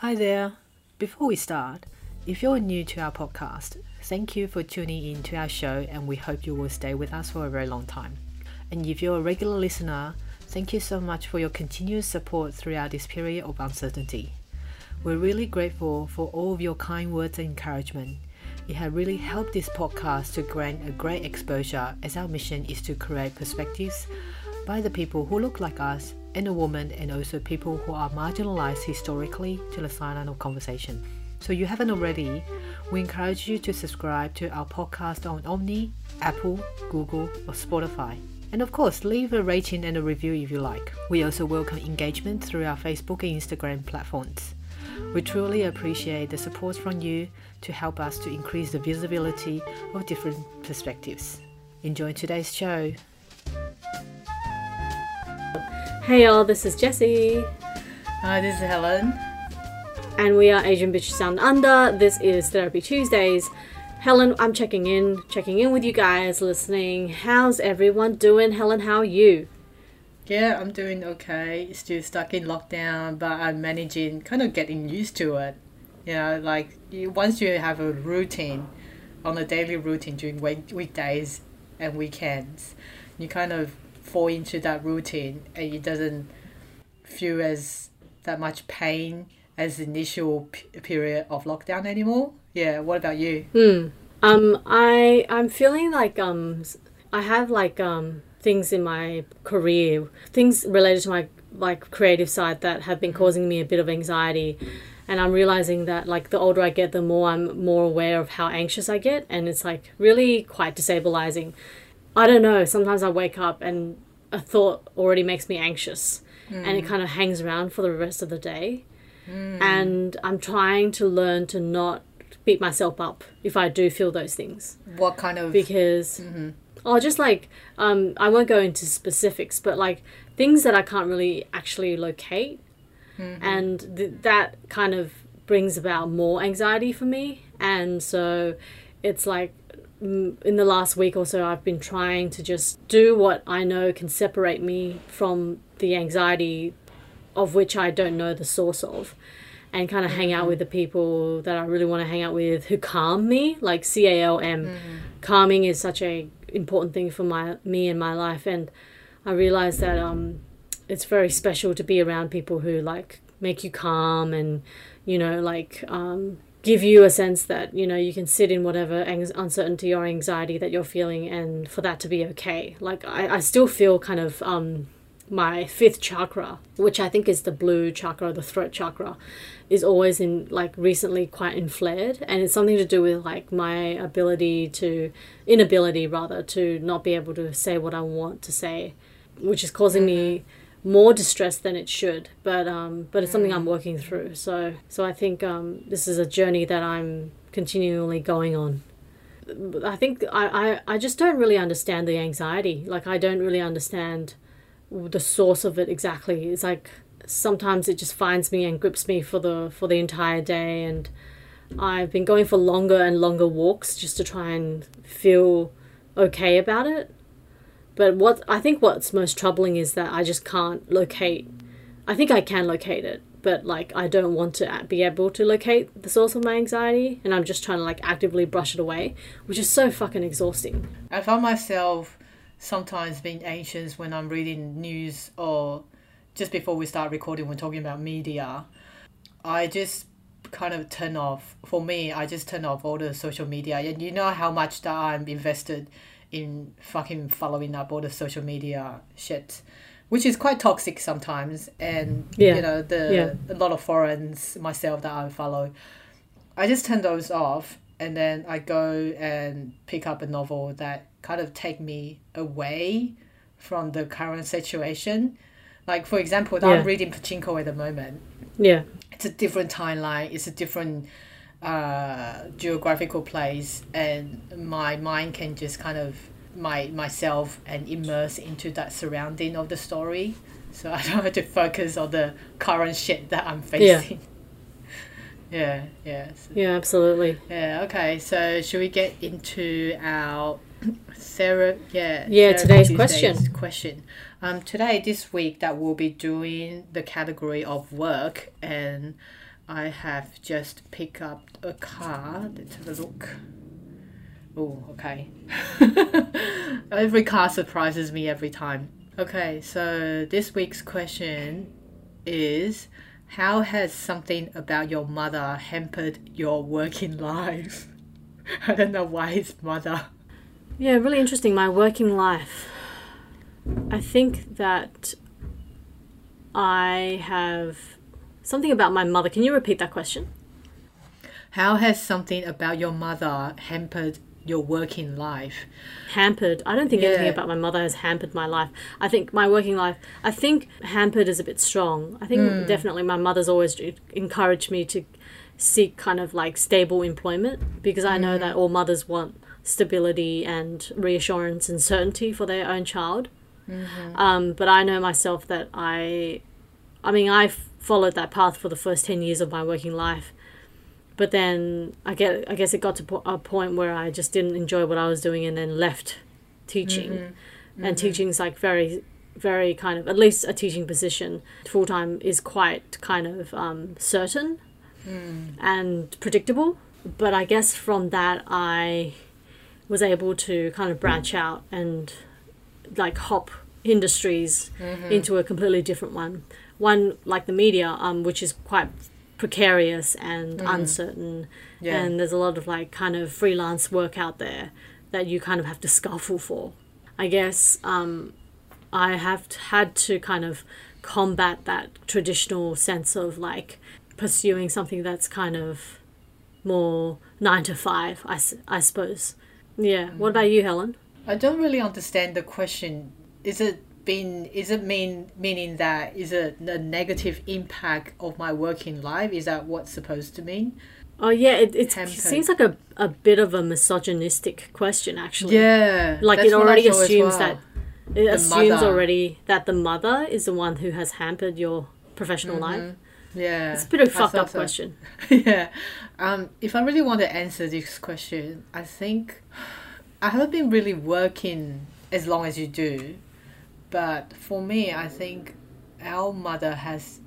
Hi there. Before we start, if you're new to our podcast, thank you for tuning in to our show and we hope you will stay with us for a very long time. And if you're a regular listener, thank you so much for your continuous support throughout this period of uncertainty. We're really grateful for all of your kind words and encouragement. It has really helped this podcast to grant a great exposure as our mission is to create perspectives by the people who look like us and a woman and also people who are marginalized historically to the silent of conversation. So you haven't already, we encourage you to subscribe to our podcast on Omny, Apple, Google, or Spotify. And of course, leave a rating and a review if you like. We also welcome engagement through our Facebook and Instagram platforms. We truly appreciate the support from you to help us to increase the visibility of different perspectives. Enjoy today's show. Hey y'all, this is Jessie, Hi, this is Helen. and we are Asian Bitches Down Under. This is Therapy Tuesdays. Helen, I'm checking in, checking in with you guys, listening. How's everyone doing? Helen, how are you? Yeah, I'm doing okay. Still stuck in lockdown, but I'm managing, kind of getting used to it. You know, like once you have a routine, on a daily routine during week, weekdays and weekends, you kind of fall into that routine, and it doesn't feel as that much pain as the initial p- period of lockdown anymore. Yeah. What about you? Hmm. Um, I I'm feeling like um I have like um things in my career, things related to my like creative side that have been causing me a bit of anxiety. And I'm realizing that like the older I get, the more I'm more aware of how anxious I get, and it's like really quite destabilizing. I don't know. Sometimes I wake up and a thought already makes me anxious, and it kind of hangs around for the rest of the day. And I'm trying to learn to not beat myself up if I do feel those things What kind of? because oh just like um I won't go into specifics but like things that I can't really actually locate and th- that kind of brings about more anxiety for me and so it's like mm, in the last week or so I've been trying to just do what I know can separate me from the anxiety of which I don't know the source of and kind of hang out with the people that I really want to hang out with who calm me like C A L M. Calming is such a important thing for my me in my life and I realized that um it's very special to be around people who like make you calm and you know like um give you a sense that you know you can sit in whatever ang- uncertainty or anxiety that you're feeling and for that to be okay. Like I, I still feel kind of um my fifth chakra which i think is the blue chakra the throat chakra is always in like recently quite inflared and it's something to do with like my ability to inability rather to not be able to say what i want to say which is causing me more distress than it should but um but it's something i'm working through so so i think um this is a journey that i'm continually going on I think I, I, I just don't really understand the anxiety. Like, I don't really understand the source of it exactly. It's like sometimes it just finds me and grips me for the for the entire day and I've been going for longer and longer walks just to try and feel okay about it. But what I think what's most troubling is that I just can't locate I think I can locate it, but like I don't want to be able to locate the source of my anxiety and I'm just trying to like actively brush it away, which is so fucking exhausting. I found myself sometimes being anxious when I'm reading news or just before we start recording, we're talking about media. I just kind of turn off. For me, I just turn off all the social media. And you know how much that I'm invested in fucking following up all the social media shit, which is quite toxic sometimes. And, Yeah. you know, the Yeah. a lot of foreigners myself that I follow. I just turn those off and then I go and pick up a novel that kind of take me away from the current situation. Like for example, Yeah. I'm reading Pachinko at the moment. Yeah. It's a different timeline. It's a different uh, geographical place, and my mind can just kind of my myself and immerse into that surrounding of the story. So I don't have to focus on the current shit that I'm facing. Yeah, yeah. So- Yeah, absolutely. yeah, okay. So should we get into our Sarah yeah Yeah, Therapy today's Tuesdays question. question. Um today this week that we'll be doing the category of work and I have just picked up a car. Let's have a look. Oh, okay. every car surprises me every time. Okay, so this week's question is How has something about your mother hampered your working life? I don't know why it's mother. Yeah, really interesting. My working life. I think that I have something about my mother. Can you repeat that question? How has something about your mother hampered your working life? Hampered. I don't think anything about my mother has hampered my life. I think my working life, I think hampered is a bit strong. I think Hmm. definitely my mother's always encouraged me to seek kind of like stable employment because I know that all mothers want stability and reassurance and certainty for their own child. Mm-hmm. Um, but I know myself that I, I mean, I followed that path for the first 10 years of my working life. But then I get, I guess it got to a point where I just didn't enjoy what I was doing and then left teaching. Mm-hmm. And teaching's like very, very kind of, at least a teaching position full time is quite kind of um, certain and predictable. But I guess from that, I was able to kind of branch out and like hop industries into a completely different one. One like the media, um, which is quite precarious and uncertain, Yeah. and there's a lot of like kind of freelance work out there that you kind of have to scuffle for. I guess um, I have had to kind of combat that traditional sense of like pursuing something that's kind of more nine to five, I, I suppose. Yeah. What about you, Helen? I don't really understand the question. Is it been is it mean meaning that is it a negative impact of my working life? Is that what's supposed to mean? Oh yeah, it, it seems like a, a bit of a misogynistic question actually. Yeah. like it already assumes well. that it assumes mother. already that the mother is the one who has hampered your professional life. Yeah. It's a bit of a Mm-hmm. Fucked up so. question. yeah. Um, if I really want to answer this question, I think I haven't been really working as long as you do, but for me, I think our mother has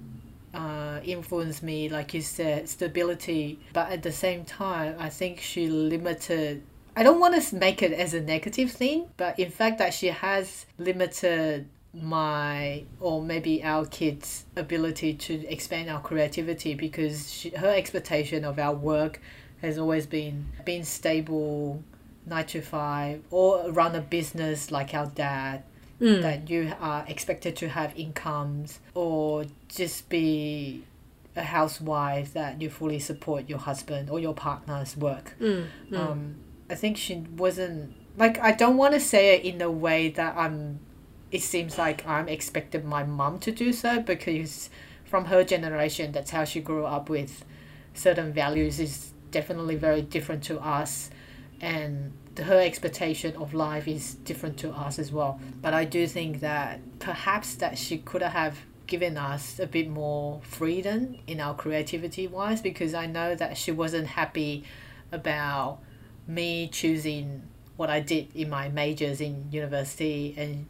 uh, influenced me, like you said, stability. But at the same time, I think she limited. I don't want to make it as a negative thing, but in fact, that she has limited my or maybe our kids' ability to expand our creativity because she, her expectation of our work has always been being stable, nine to five, or run a business like our dad Mm. that you are expected to have incomes or just be a housewife that you fully support your husband or your partner's work. Mm, mm. Um, I think she wasn't like I don't want to say it in a way that I'm. It seems like I'm expected my mom to do so because from her generation, that's how she grew up with certain values is definitely very different to us, and her expectation of life is different to us as well. But I do think that perhaps that she could have given us a bit more freedom in our creativity wise because I know that she wasn't happy about me choosing what I did in my majors in university and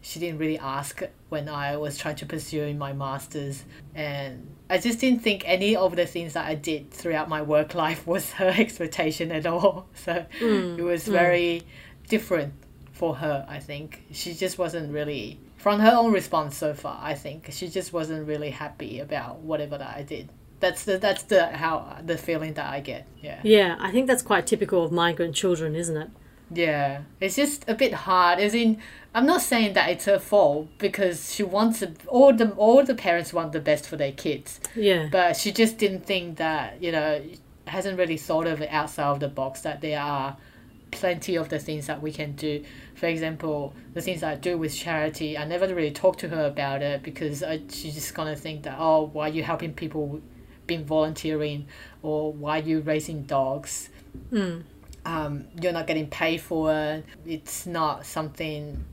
she didn't really ask when I was trying to pursue my masters and I just didn't think any of the things that I did throughout my work life was her expectation at all. So mm, it was mm. very different for her I think. She just wasn't really from her own response so far I think she just wasn't really happy about whatever that I did. That's the that's the how the feeling that I get yeah. Yeah, I think that's quite typical of migrant children, isn't it? Yeah, it's just a bit hard. As in, I'm not saying that it's her fault because she wants it, all the all the parents want the best for their kids, Yeah. but she just didn't think that you know hasn't really thought of it outside of the box that there are plenty of the things that we can do. For example, the things I do with charity, I never really talk to her about it because I, she's just gonna think that oh, why are you helping people, being volunteering, or why are you raising dogs? Mm. Um, you're not getting paid for it. It's not something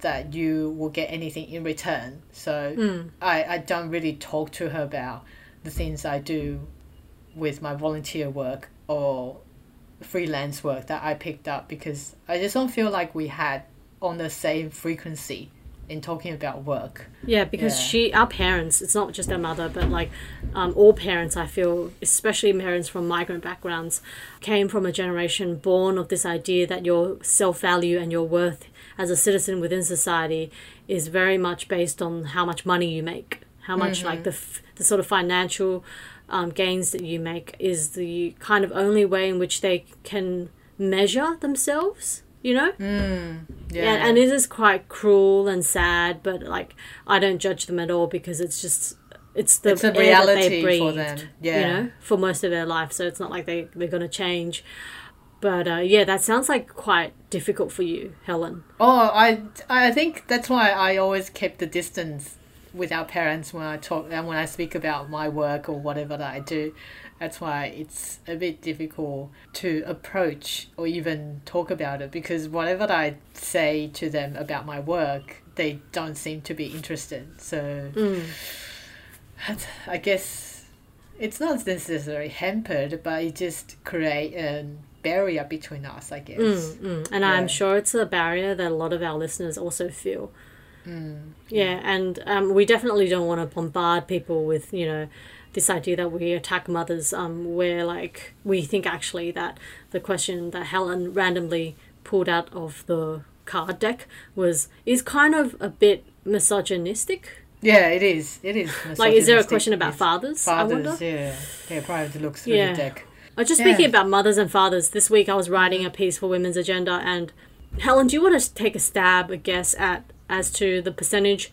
that you will get anything in return. So Mm. I, I don't really talk to her about the things I do with my volunteer work or freelance work that I picked up because I just don't feel like we had on the same frequency in talking about work. Yeah, because Yeah. she, our parents, it's not just our mother, but like um, all parents, I feel, especially parents from migrant backgrounds, came from a generation born of this idea that your self value and your worth as a citizen within society is very much based on how much money you make, how much like the, f- the sort of financial um, gains that you make is the kind of only way in which they can measure themselves, you know? Yeah, and, and it is quite cruel and sad but like i don't judge them at all because it's just it's the It's air that they reality for breathed, them, you yeah. know for most of their life so it's not like they, they're going to change but uh, yeah that sounds like quite difficult for you helen Oh, I I think that's why I always kept the distance with our parents when I talk and when I speak about my work or whatever that I do. That's why it's a bit difficult to approach or even talk about it because whatever I say to them about my work, they don't seem to be interested. So that's, I guess it's not necessarily hampered, but it just create a barrier between us. I guess. Mm, and Yeah. i'm sure it's a barrier that a lot of our listeners also feel yeah and um, we definitely don't want to bombard people with you know this idea that we attack mothers um, where like we think actually that the question that helen randomly pulled out of the card deck was is kind of a bit misogynistic Yeah, it is. It is. like is there a question about fathers, i wonder Fathers, yeah. Yeah, probably to look through Yeah. the deck. Uh, just Yeah. speaking about mothers and fathers, this week I was writing a piece for Women's Agenda, and Helen, do you want to take a stab, a guess at as to the percentage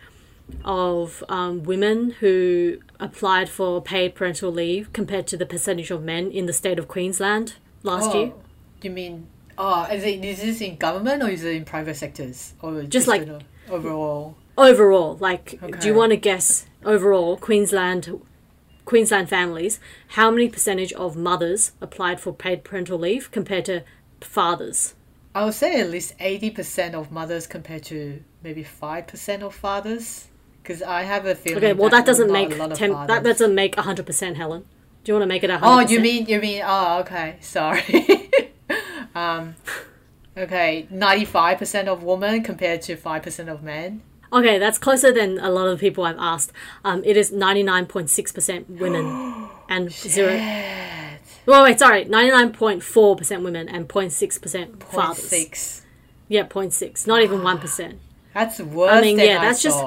of um, women who applied for paid parental leave compared to the percentage of men in the state of Queensland last oh, year? You mean, oh, is, it, is this in government or is it in private sectors? Or just, like- a- overall? Overall, like, do you want to guess overall Queensland? Queensland families, how many percentage of mothers applied for paid parental leave compared to fathers? I would say at least 80% of mothers compared to maybe 5% of fathers. Because I have a feeling. Okay, well that doesn't make a lot of 10, that doesn't make hundred percent, Helen. Do you want to make it hundred? Oh, you mean you mean oh okay sorry. um, okay, ninety five percent of women compared to five percent of men. Okay, that's closer than a lot of people I've asked. Um, it is ninety nine point six percent women and zero. Well, wait, sorry, ninety nine point four percent women and 06 percent fathers. six. Yeah, 0.6, not even one percent. That's worse mean, than yeah, I that's just-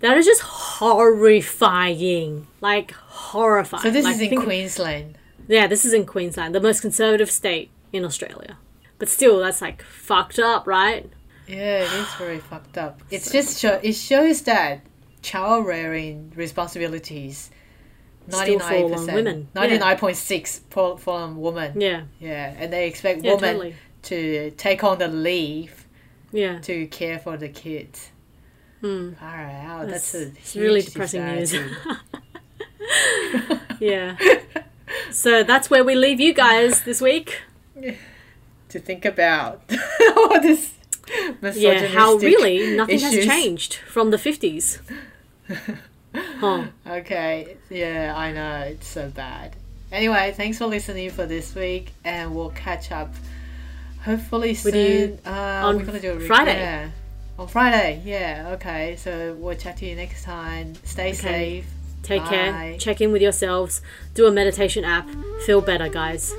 That is just horrifying, like horrifying. So this Like, is in think- Queensland. Yeah, this is in Queensland, the most conservative state in Australia. But still, that's like fucked up, right? Yeah, it is very fucked up. It's just show, it shows that child rearing responsibilities. Still fall on women. Yeah. ninety nine point six fall fall on women. Yeah, Yeah, and they expect yeah, women totally. to take on the leave Yeah. to care for the kids. Hmm. Far out. That's, a It's really depressing news. Yeah. so that's where we leave you guys this week. to think about all this Yeah, how really nothing has changed from the 50s. Huh. Okay, yeah, I know it's so bad. Anyway, thanks for listening for this week, and we'll catch up hopefully With you soon. uh, on we're gonna do a Friday. Yeah. On Friday, yeah. Okay, so we'll chat to you next time. Stay safe. Take Bye. care. Check in with yourselves. Do a meditation app. Feel better, guys.